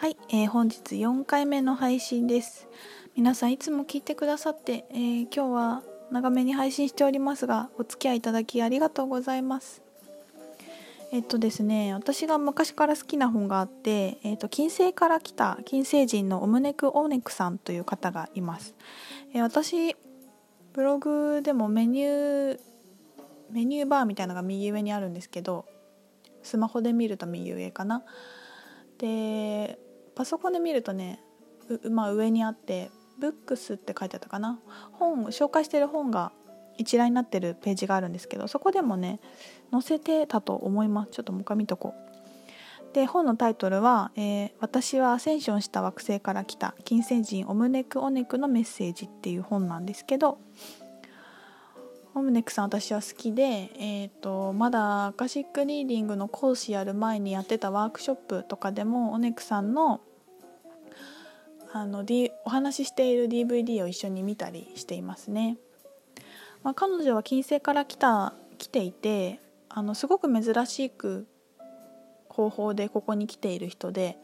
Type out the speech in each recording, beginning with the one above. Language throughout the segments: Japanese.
はい、えー本日4回目の配信です。皆さんいつも聞いてくださって、えー今日は長めに配信しておりますがお付き合いいただきありがとうございます。えっとですね私が昔から好きな本があって、えっと金星から来た金星人のオムネク・オーネクさんという方がいます、えー私ブログでもメニューメニューバーみたいなのが右上にあるんですけどスマホで見ると右上かな。でパソコンで見るとねまあ、上にあって「ブックス」って書いてあったかな。本紹介してる本が一覧になってるページがあるんですけどそこでもね載せてたと思います。ちょっともう一回見とこう。で本のタイトルは、えー私はアセンションした惑星から来た金星人オムネク・オネクのメッセージ」っていう本なんですけどオムネクさん私は好きで、えー、とまだアカシックリーディングの講師やる前にやってたワークショップとかでもオネクさんのあの、D、お話ししている DVD を一緒に見たりしていますね。まあ、彼女は金星から来た来ていてあのすごく珍しく方法でここに来ている人で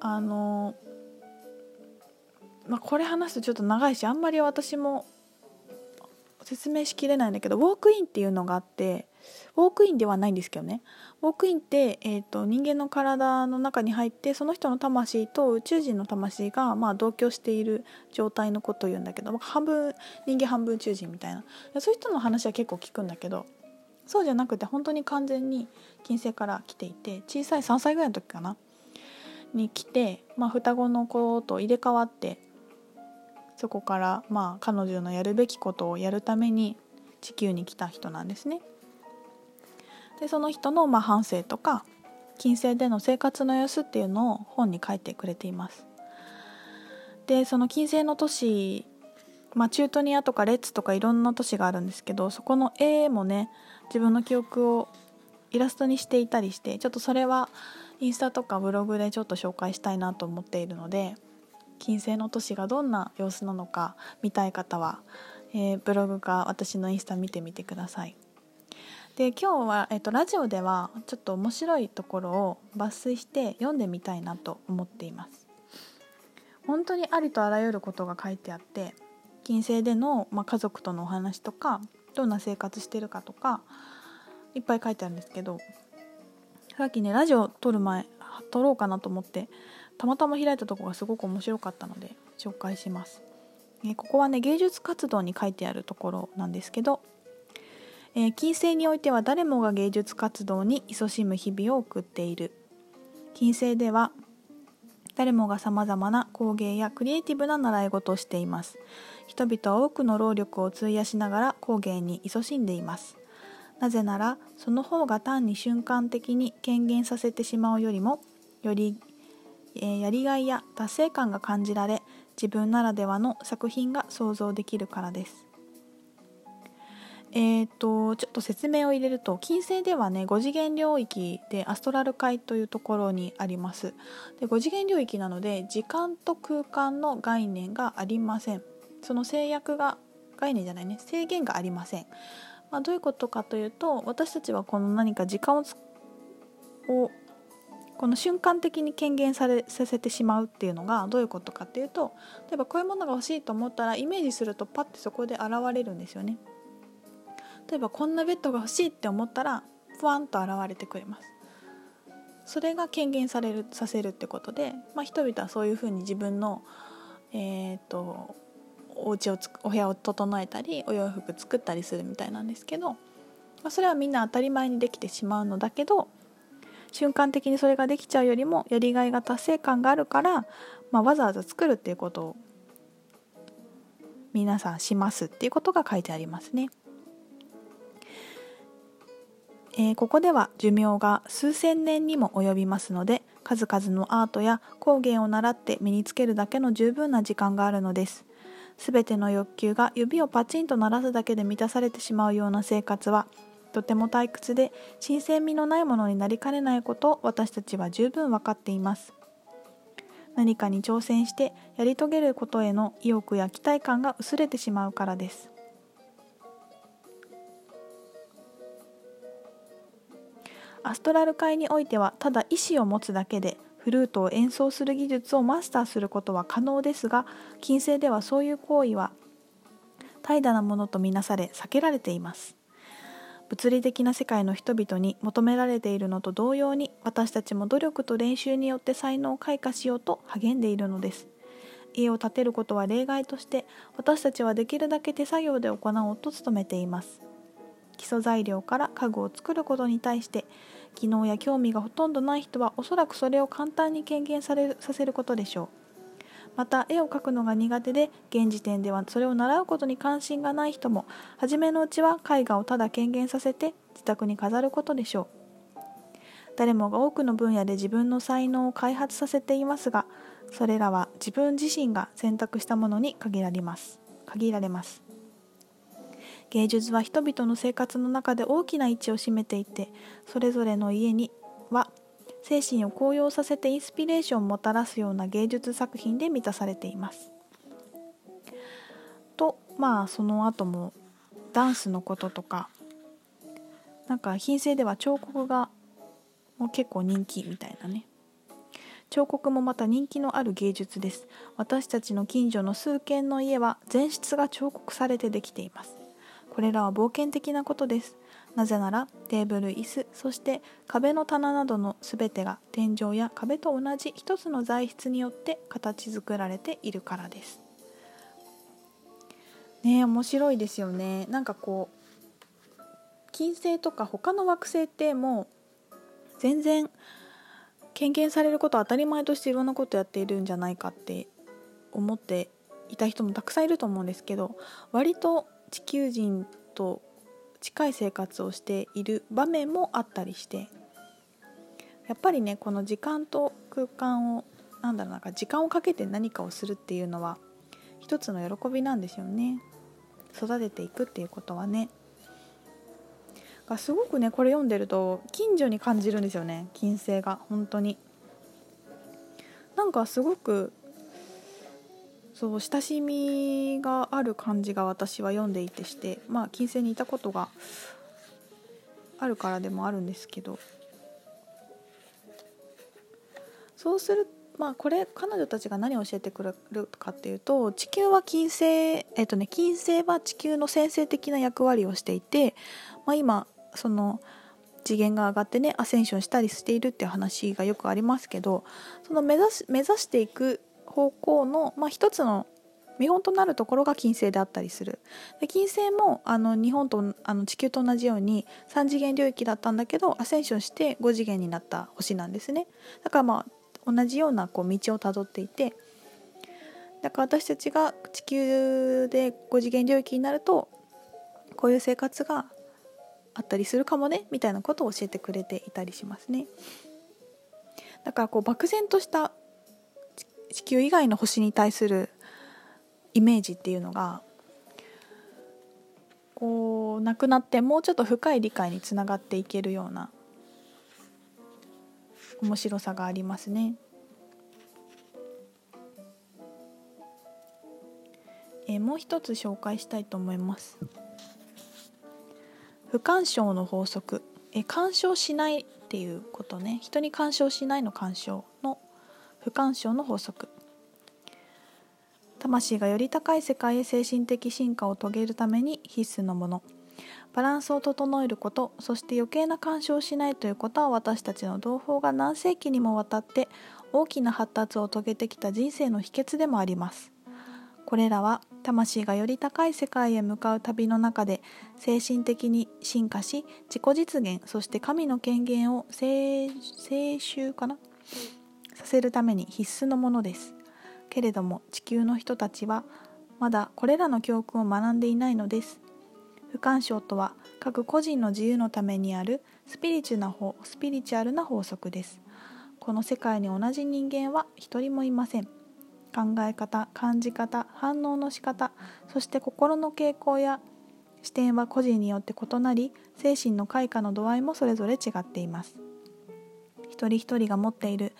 あの、まあ、これ話すとちょっと長いしあんまり私も説明しきれないんだけどウォークインっていうのがあってウォークインではないんですけどね。ウォークインって、えー、と人間の体の中に入ってその人の魂と宇宙人の魂が、まあ、同居している状態のことを言うんだけど半分人間半分宇宙人みたいな。そういう人の話は結構聞くんだけどそうじゃなくて本当に完全に金星から来ていて小さい3歳ぐらいの時かな？に来て、まあ、双子の子と入れ替わってそこからまあ彼女のやるべきことをやるために地球に来た人なんですね。でその人のまあ反省とか金星での生活の様子っていうのを本に書いてくれています。でその金星の都市、まあ、チュートニアとかレッツとかいろんな都市があるんですけどそこの絵もね自分の記憶をイラストにしていたりしてちょっとそれはインスタとかブログでちょっと紹介したいなと思っているので金星の都市がどんな様子なのか見たい方は、えーブログか私のインスタ見てみてください。で今日は、えっとラジオではちょっと面白いところを抜粋して読んでみたいなと思っています。本当にありとあらゆることが書いてあって金星での、まあ、家族とのお話とかどんな生活してるかとかいっぱい書いてあるんですけどさっきねラジオ撮る前撮ろうかなと思ってたまたま開いたとこがすごく面白かったので紹介します。えここはね芸術活動に書いてあるところなんですけど、えー金星においては誰もが芸術活動に勤しむ日々を送っている。金星では誰もがさまざまな工芸やクリエイティブな習い事をしています。人々は多くの労力を費やしながら工芸に勤しんでいます。なぜならその方が単に瞬間的に権限させてしまうよりもより、えーやりがいや達成感が感じられ自分ならではの作品が想像できるからです。えー、とちょっと説明を入れると金星ではね5次元領域でアストラル界というところにあります。で5次元領域なので時間と空間の概念がありません。その制約が概念じゃないね制限がありません、まあ、どういうことかというと私たちはこの何か時間ををこの瞬間的に権限されさせてしまうっていうのがどういうことかっていうと例えばこういうものが欲しいと思ったらイメージするとパッてそこで現れるんですよね。例えばこんなベッドが欲しいって思ったらふわんと現れてくれますそれが権限されるさせるってことで、まあ、人々はそういうふうに自分のえー、とお家をつお部屋を整えたりお洋服作ったりするみたいなんですけど、まあ、それはみんな当たり前にできてしまうのだけど瞬間的にそれができちゃうよりもやりがいが達成感があるから、まあ、わざわざ作るっていうことを皆さんしますっていうことが書いてありますね。えーここでは寿命が数千年にも及びますので数々のアートや工芸を習って身につけるだけの十分な時間があるのです。すべての欲求が指をパチンと鳴らすだけで満たされてしまうような生活はとても退屈で新鮮味のないものになりかねないことを私たちは十分分かっています。何かに挑戦してやり遂げることへの意欲や期待感が薄れてしまうからです。アストラル界においてはただ意志を持つだけでフルートを演奏する技術をマスターすることは可能ですが金星ではそういう行為は怠惰なものとみなされ避けられています。物理的な世界の人々に求められているのと同様に私たちも努力と練習によって才能を開花しようと励んでいるのです。家を建てることは例外として私たちはできるだけ手作業で行おうと努めています。基礎材料から家具を作ることに対して技能や興味がほとんどない人はおそらくそれを簡単に軽減されさせることでしょう。また絵を描くのが苦手で現時点ではそれを習うことに関心がない人も初めのうちは絵画をただ軽減させて自宅に飾ることでしょう。誰もが多くの分野で自分の才能を開発させていますがそれらは自分自身が選択したものに限られます。限られます。芸術は人々の生活の中で大きな位置を占めていてそれぞれの家には精神を高揚させてインスピレーションをもたらすような芸術作品で満たされています。とまあその後もダンスのこととかなんか品性では彫刻がもう結構人気みたいなね。彫刻もまた人気のある芸術です。私たちの近所の数軒の家は全室が彫刻されてできています。これらは冒険的なことです。なぜならテーブル椅子そして壁の棚などの全てが天井や壁と同じ一つの材質によって形作られているからです。ね面白いですよね。なんかこう金星とか他の惑星ってもう全然権限されることは当たり前としていろんなことやっているんじゃないかって思っていた人もたくさんいると思うんですけど割と地球人と近い生活をしている場面もあったりしてやっぱりねこの時間と空間をなんだろうなんか時間をかけて何かをするっていうのは一つの喜びなんですよね。育てていくっていうことはね。がすごくねこれ読んでると近所に感じるんですよね金星が。本当に。なんかすごくそう親しみがある感じが私は読んでいてしてまあ金星にいたことがあるからでもあるんですけど。そうするまあこれ彼女たちが何を教えてくれるかっていうと地球は金星えっとね金星は地球の先生的な役割をしていて、まあ、今その次元が上がってねアセンションしたりしているっていう話がよくありますけどその目指す目指していく方向の、まあ、一つの見本となるところが金星であったりする。で金星もあの日本とあの地球と同じように3次元領域だったんだけどアセンションして5次元になった星なんですね。だからまあ同じようなこう道をたどっていて。だから私たちが地球で5次元領域になるとこういう生活があったりするかもねみたいなことを教えてくれていたりしますね。だからこう漠然とした地球以外の星に対するイメージっていうのがこうなくなってもうちょっと深い理解につながっていけるような面白さがありますね。えもう一つ紹介したいと思います。不干渉の法則え干渉しないっていうことね人に干渉しないの干渉の不干渉の法則魂がより高い世界へ精神的進化を遂げるために必須のもの。バランスを整えることそして余計な干渉をしないということは私たちの同胞が何世紀にもわたって大きな発達を遂げてきた人生の秘訣でもあります。これらは魂がより高い世界へ向かう旅の中で精神的に進化し自己実現そして神の権限を静収かな？させるために必須のものです。けれども地球の人たちはまだこれらの教訓を学んでいないのです。不干渉とは各個人の自由のためにあるスピリチュなスピリチュアルな法則です。この世界に同じ人間は一人もいません。考え方感じ方反応の仕方そして心の傾向や視点は個人によって異なり精神の開花の度合いもそれぞれ違っています。一人一人が持っている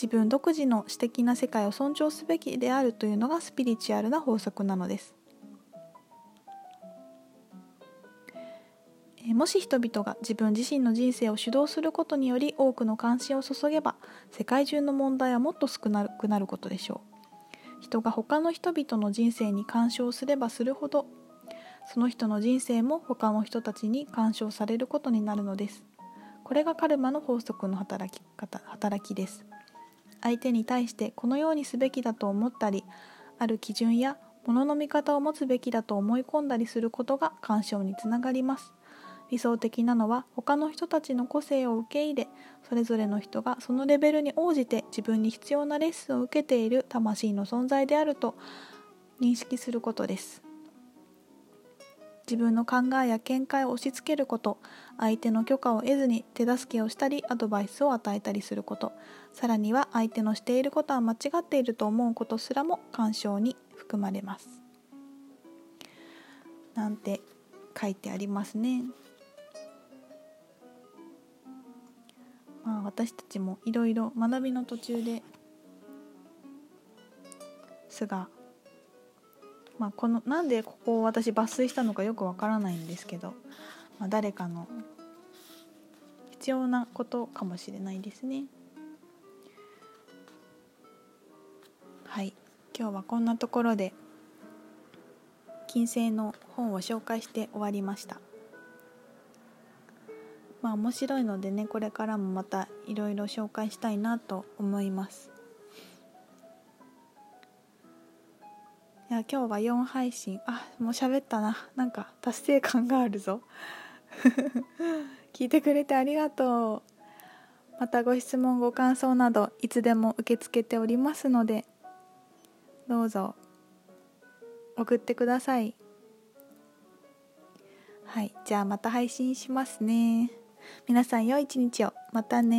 自分独自の私的な世界を尊重すべきであるというのがスピリチュアルな法則なのです。もし人々が自分自身の人生を主導することにより多くの関心を注げば世界中の問題はもっと少なくなることでしょう。人が他の人々の人生に干渉すればするほどその人の人生も他の人たちに干渉されることになるのです。これがカルマの法則の働き方働きです。相手に対してこのようにすべきだと思ったりある基準や物の見方を持つべきだと思い込んだりすることが干渉につながります。理想的なのは他の人たちの個性を受け入れそれぞれの人がそのレベルに応じて自分に必要なレッスンを受けている魂の存在であると認識することです。自分の考えや見解を押し付けること相手の許可を得ずに手助けをしたりアドバイスを与えたりすること。さらには相手のしていることは間違っていると思うことすらも干渉に含まれます。なんて書いてありますね。まあ私たちもいろいろ学びの途中ですがまあ、このなんでここを私抜粋したのかよくわからないんですけど、まあ、誰かの必要なことかもしれないですね。はい今日はこんなところで金星の本を紹介して終わりました。まあ面白いのでねこれからもまたいろいろ紹介したいなと思います。いや今日は4配信。あもう喋ったな。なんか達成感があるぞ。聞いてくれてありがとう。またご質問ご感想などいつでも受け付けておりますのでどうぞ送ってください。はいじゃあまた配信しますね。皆さん良い一日を。またね。